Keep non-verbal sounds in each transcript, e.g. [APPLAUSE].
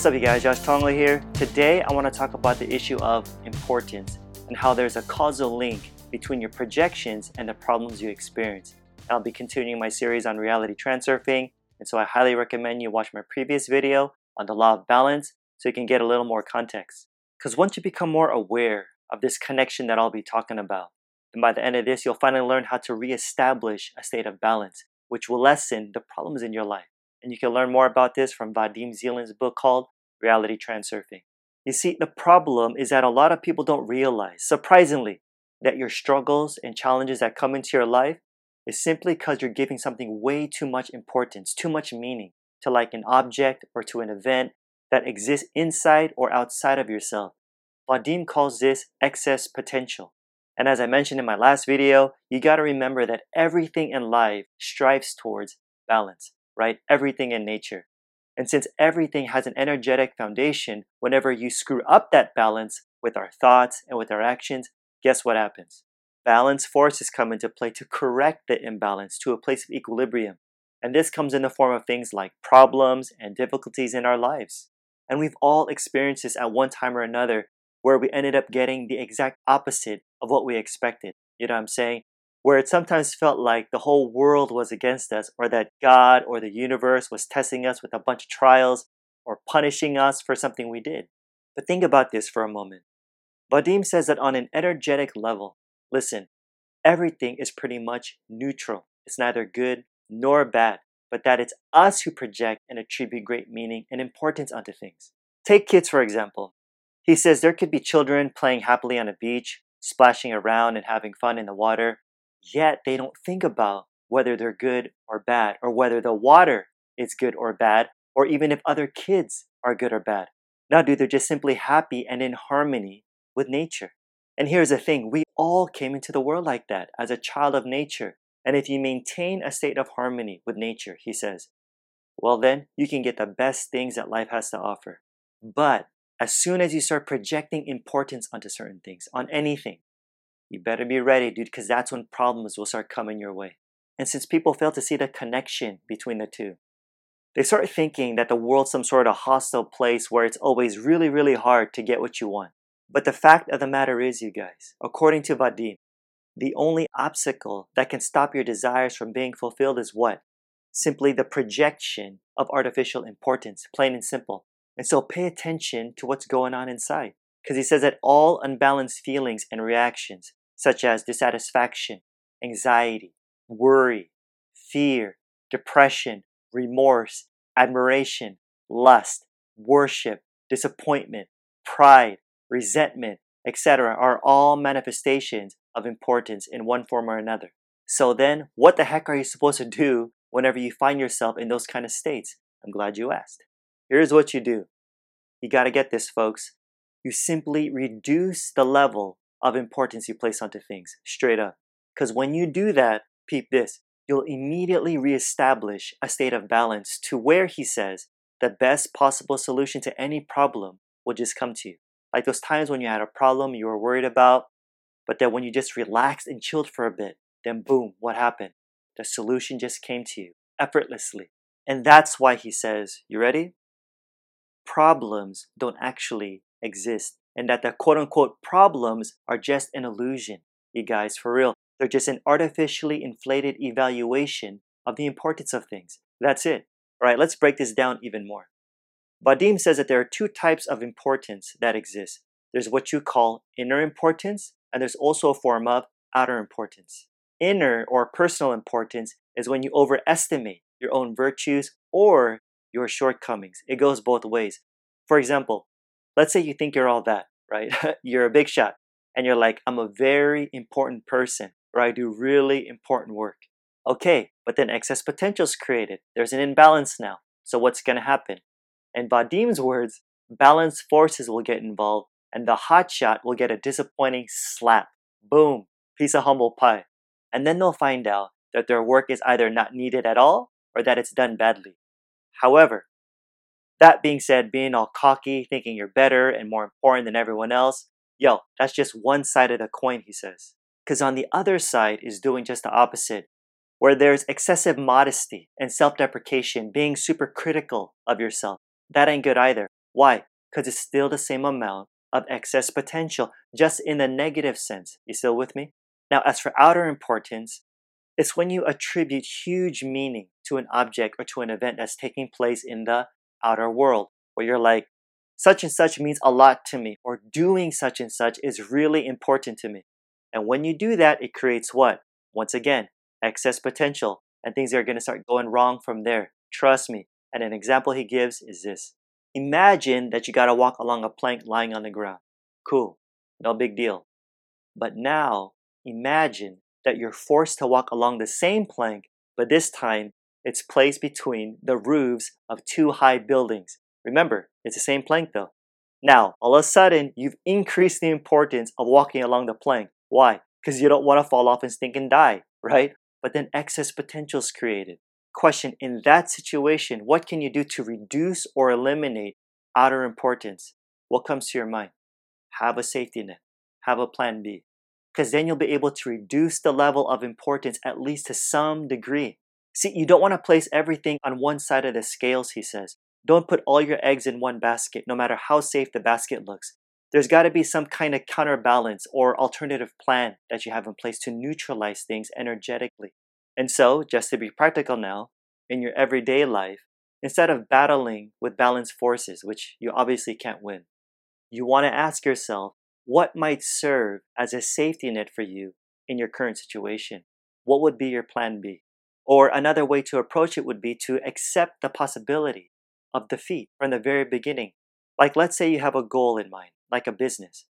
What's up, you guys? Josh Tongol here. Today, I want to talk about the issue of importance and how there's a causal link between your projections and the problems you experience. I'll be continuing my series on reality transurfing, and so I highly recommend you watch my previous video on the law of balance so you can get a little more context. Because once you become more aware of this connection that I'll be talking about, then by the end of this, you'll finally learn how to reestablish a state of balance, which will lessen the problems in your life. And you can learn more about this from Vadim Zeland's book called Reality Transurfing. You see, the problem is that a lot of people don't realize, surprisingly, that your struggles and challenges that come into your life is simply because you're giving something way too much importance, too much meaning to like an object or to an event that exists inside or outside of yourself. Vadim calls this excess potential. And as I mentioned in my last video, you got to remember that everything in life strives towards balance right? Everything in nature. And since everything has an energetic foundation, whenever you screw up that balance with our thoughts and with our actions, guess what happens? Balance forces come into play to correct the imbalance to a place of equilibrium. And this comes in the form of things like problems and difficulties in our lives. And we've all experienced this at one time or another where we ended up getting the exact opposite of what we expected. You know what I'm saying? Where it sometimes felt like the whole world was against us, or that God or the universe was testing us with a bunch of trials or punishing us for something we did. But think about this for a moment. Vadim says that on an energetic level, listen, everything is pretty much neutral. It's neither good nor bad, but that it's us who project and attribute great meaning and importance onto things. Take kids, for example. He says there could be children playing happily on a beach, splashing around and having fun in the water, yet they don't think about whether they're good or bad, or whether the water is good or bad, or even if other kids are good or bad. Now, dude, they're just simply happy and in harmony with nature. And here's the thing we all came into the world like that as a child of nature. And if you maintain a state of harmony with nature, he says, well, then you can get the best things that life has to offer. But as soon as you start projecting importance onto certain things, on anything, you better be ready, dude, because that's when problems will start coming your way. And since people fail to see the connection between the two, they start thinking that the world's some sort of hostile place where it's always really, really hard to get what you want. But the fact of the matter is, you guys, according to Vadim, the only obstacle that can stop your desires from being fulfilled is what? Simply the projection of artificial importance, plain and simple. And so pay attention to what's going on inside. Because he says that all unbalanced feelings and reactions such as dissatisfaction, anxiety, worry, fear, depression, remorse, admiration, lust, worship, disappointment, pride, resentment, etc., are all manifestations of importance in one form or another. So then, what the heck are you supposed to do whenever you find yourself in those kind of states? I'm glad you asked. Here's what you do. You got to get this, folks. You simply reduce the level of importance you place onto things, straight up. Because when you do that, peep this, you'll immediately reestablish a state of balance to where he says the best possible solution to any problem will just come to you. Like those times when you had a problem you were worried about, but then when you just relaxed and chilled for a bit, then boom, what happened? The solution just came to you effortlessly. And that's why he says, You ready? Problems don't actually exist and that the quote unquote problems are just an illusion. You guys, for real. They're just an artificially inflated evaluation of the importance of things. That's it. All right, let's break this down even more. Vadim says that there are two types of importance that exist. There's what you call inner importance, and there's also a form of outer importance. Inner or personal importance is when you overestimate your own virtues or your shortcomings. It goes both ways. For example, let's say you think you're all that, right? [LAUGHS] you're a big shot and you're like, I'm a very important person or I do really important work. Okay, but then excess potential is created. There's an imbalance now. So what's going to happen? In Vadim's words, balance forces will get involved and the hotshot will get a disappointing slap. Boom, piece of humble pie. And then they'll find out that their work is either not needed at all or that it's done badly. However, that being said, being all cocky, thinking you're better and more important than everyone else, yo, that's just one side of the coin, he says. Because on the other side is doing just the opposite, where there's excessive modesty and self deprecation, being super critical of yourself. That ain't good either. Why? Because it's still the same amount of excess potential, just in the negative sense. You still with me? Now, as for outer importance, it's when you attribute huge meaning to an object or to an event that's taking place in the outer world, where you're like, such and such means a lot to me, or doing such and such is really important to me. And when you do that, it creates what? Once again, excess potential, and things are going to start going wrong from there. Trust me. And an example he gives is this Imagine that you got to walk along a plank lying on the ground. Cool, no big deal. But now, imagine that you're forced to walk along the same plank, but this time it's placed between the roofs of two high buildings. Remember, it's the same plank though. Now, all of a sudden, you've increased the importance of walking along the plank. Why? Because you don't want to fall off and stink and die, right? But then excess potential is created. Question In that situation, what can you do to reduce or eliminate outer importance? What comes to your mind? Have a safety net, have a plan B. Because then you'll be able to reduce the level of importance at least to some degree. See, you don't want to place everything on one side of the scales, he says. Don't put all your eggs in one basket, no matter how safe the basket looks. There's got to be some kind of counterbalance or alternative plan that you have in place to neutralize things energetically. And so, just to be practical now, in your everyday life, instead of battling with balanced forces, which you obviously can't win, you want to ask yourself what might serve as a safety net for you in your current situation? What would be your plan B? Or another way to approach it would be to accept the possibility of defeat from the very beginning. Like, let's say you have a goal in mind, like a business.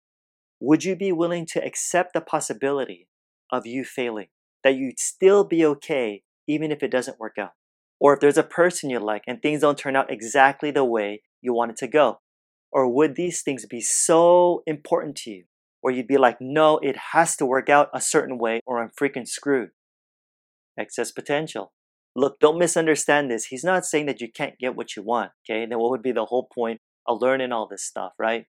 Would you be willing to accept the possibility of you failing? That you'd still be okay even if it doesn't work out? Or if there's a person you like and things don't turn out exactly the way you want it to go? Or would these things be so important to you where you'd be like, no, it has to work out a certain way or I'm freaking screwed? Excess potential. Look, don't misunderstand this. He's not saying that you can't get what you want, okay? Then what would be the whole point of learning all this stuff, right?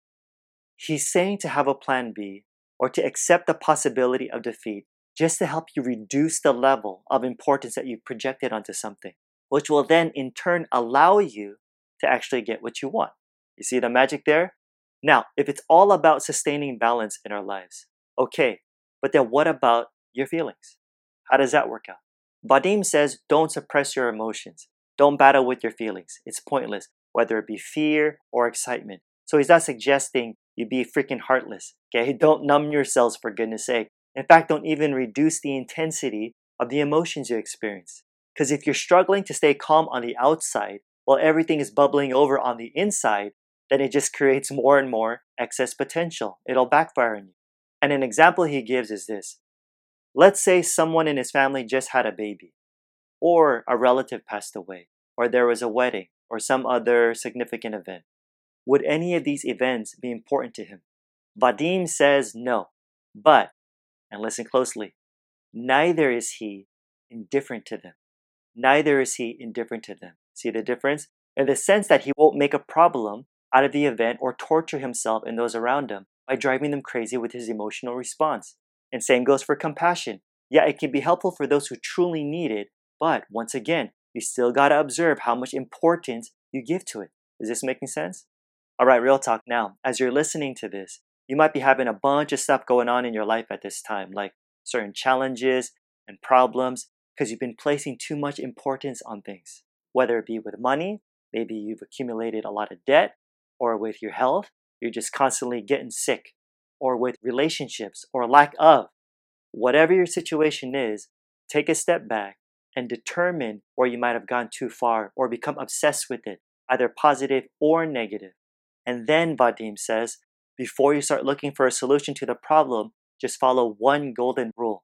He's saying to have a plan B or to accept the possibility of defeat just to help you reduce the level of importance that you've projected onto something, which will then in turn allow you to actually get what you want. You see the magic there? Now, if it's all about sustaining balance in our lives, okay, but then what about your feelings? How does that work out? Vadim says don't suppress your emotions. Don't battle with your feelings. It's pointless, whether it be fear or excitement. So he's not suggesting you be freaking heartless. Okay, [LAUGHS] don't numb yourselves for goodness sake. In fact, don't even reduce the intensity of the emotions you experience. Because if you're struggling to stay calm on the outside while everything is bubbling over on the inside, then it just [LAUGHS] creates more and more excess potential. It'll backfire on you. And an example he gives is this Let's say someone in his family just had a baby, or a relative passed away, or there was a wedding, or some other significant event. Would any of these events be important to him? Vadim says no. But, and listen closely, neither is he indifferent to them. Neither is he indifferent to them. See the difference? In the sense that he won't make a problem out of the event or torture himself and those around him by driving them crazy with his emotional response. And same goes for compassion. Yeah, it can be helpful for those who truly need it, but once again, you still gotta observe how much importance you give to it. Is this making sense? All right, real talk now. As you're listening to this, you might be having a bunch of stuff going on in your life at this time, like certain challenges and problems, because you've been placing too much importance on things, whether it be with money, maybe you've accumulated a lot of debt, or with your health, you're just constantly getting sick or with relationships or lack of. Whatever your situation is, take a step back and determine where you might have gone too far or become obsessed with it, either positive or negative. And then, Vadim says, before you start looking for a solution to the problem, just follow one golden rule.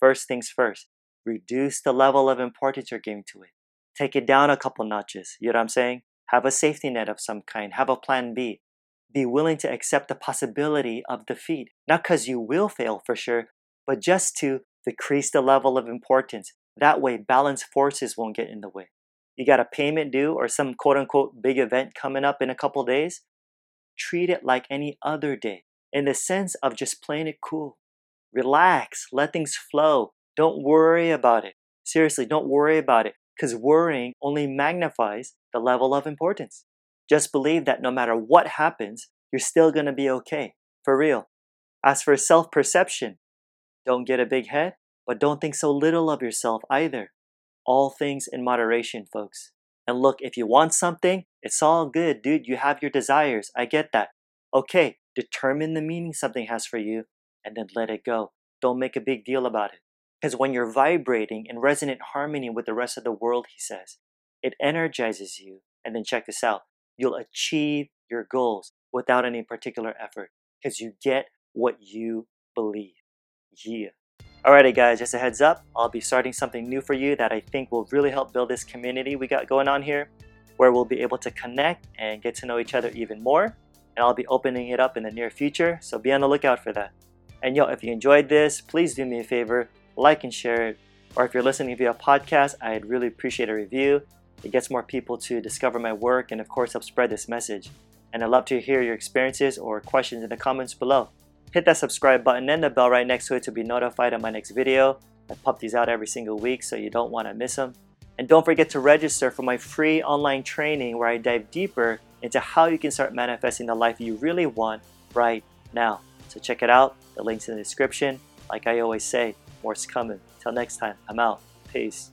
First things first, reduce the level of importance you're giving to it. Take it down a couple notches. You know what I'm saying? Have a safety net of some kind. Have a plan B be willing to accept the possibility of defeat. Not because you will fail for sure, but just to decrease the level of importance. That way, balanced forces won't get in the way. You got a payment due or some quote unquote big event coming up in a couple days? Treat it like any other day in the sense of just playing it cool. Relax, let things flow. Don't worry about it. Seriously, don't worry about it because worrying only magnifies the level of importance. Just believe that no matter what happens, you're still going to be okay. For real. As for self perception, don't get a big head, but don't think so little of yourself either. All things in moderation, folks. And look, if you want something, it's all good, dude. You have your desires. I get that. Okay, determine the meaning something has for you and then let it go. Don't make a big deal about it. Because when you're vibrating in resonant harmony with the rest of the world, he says, it energizes you. And then check this out you'll achieve your goals without any particular effort because you get what you believe. Yeah. Alrighty, guys, just a heads up, I'll be starting something new for you that I think will really help build this community we got going on here, where we'll be able to connect and get to know each other even more. And I'll be opening it up in the near future, so be on the lookout for that. And yo, if you enjoyed this, please do me a favor, like and share it. Or if you're listening via podcast, I'd really appreciate a review. It gets more people to discover my work and, of course, help spread this message. And I'd love to hear your experiences or questions in the comments below. Hit that subscribe button and the bell right next to it to be notified of my next video. I pump these out every single week so you don't want to miss them. And don't forget to register for my free online training where I dive deeper into how you can start manifesting the life you really want right now. So check it out. The link's in the description. Like I always say, more's coming. Till next time, I'm out. Peace.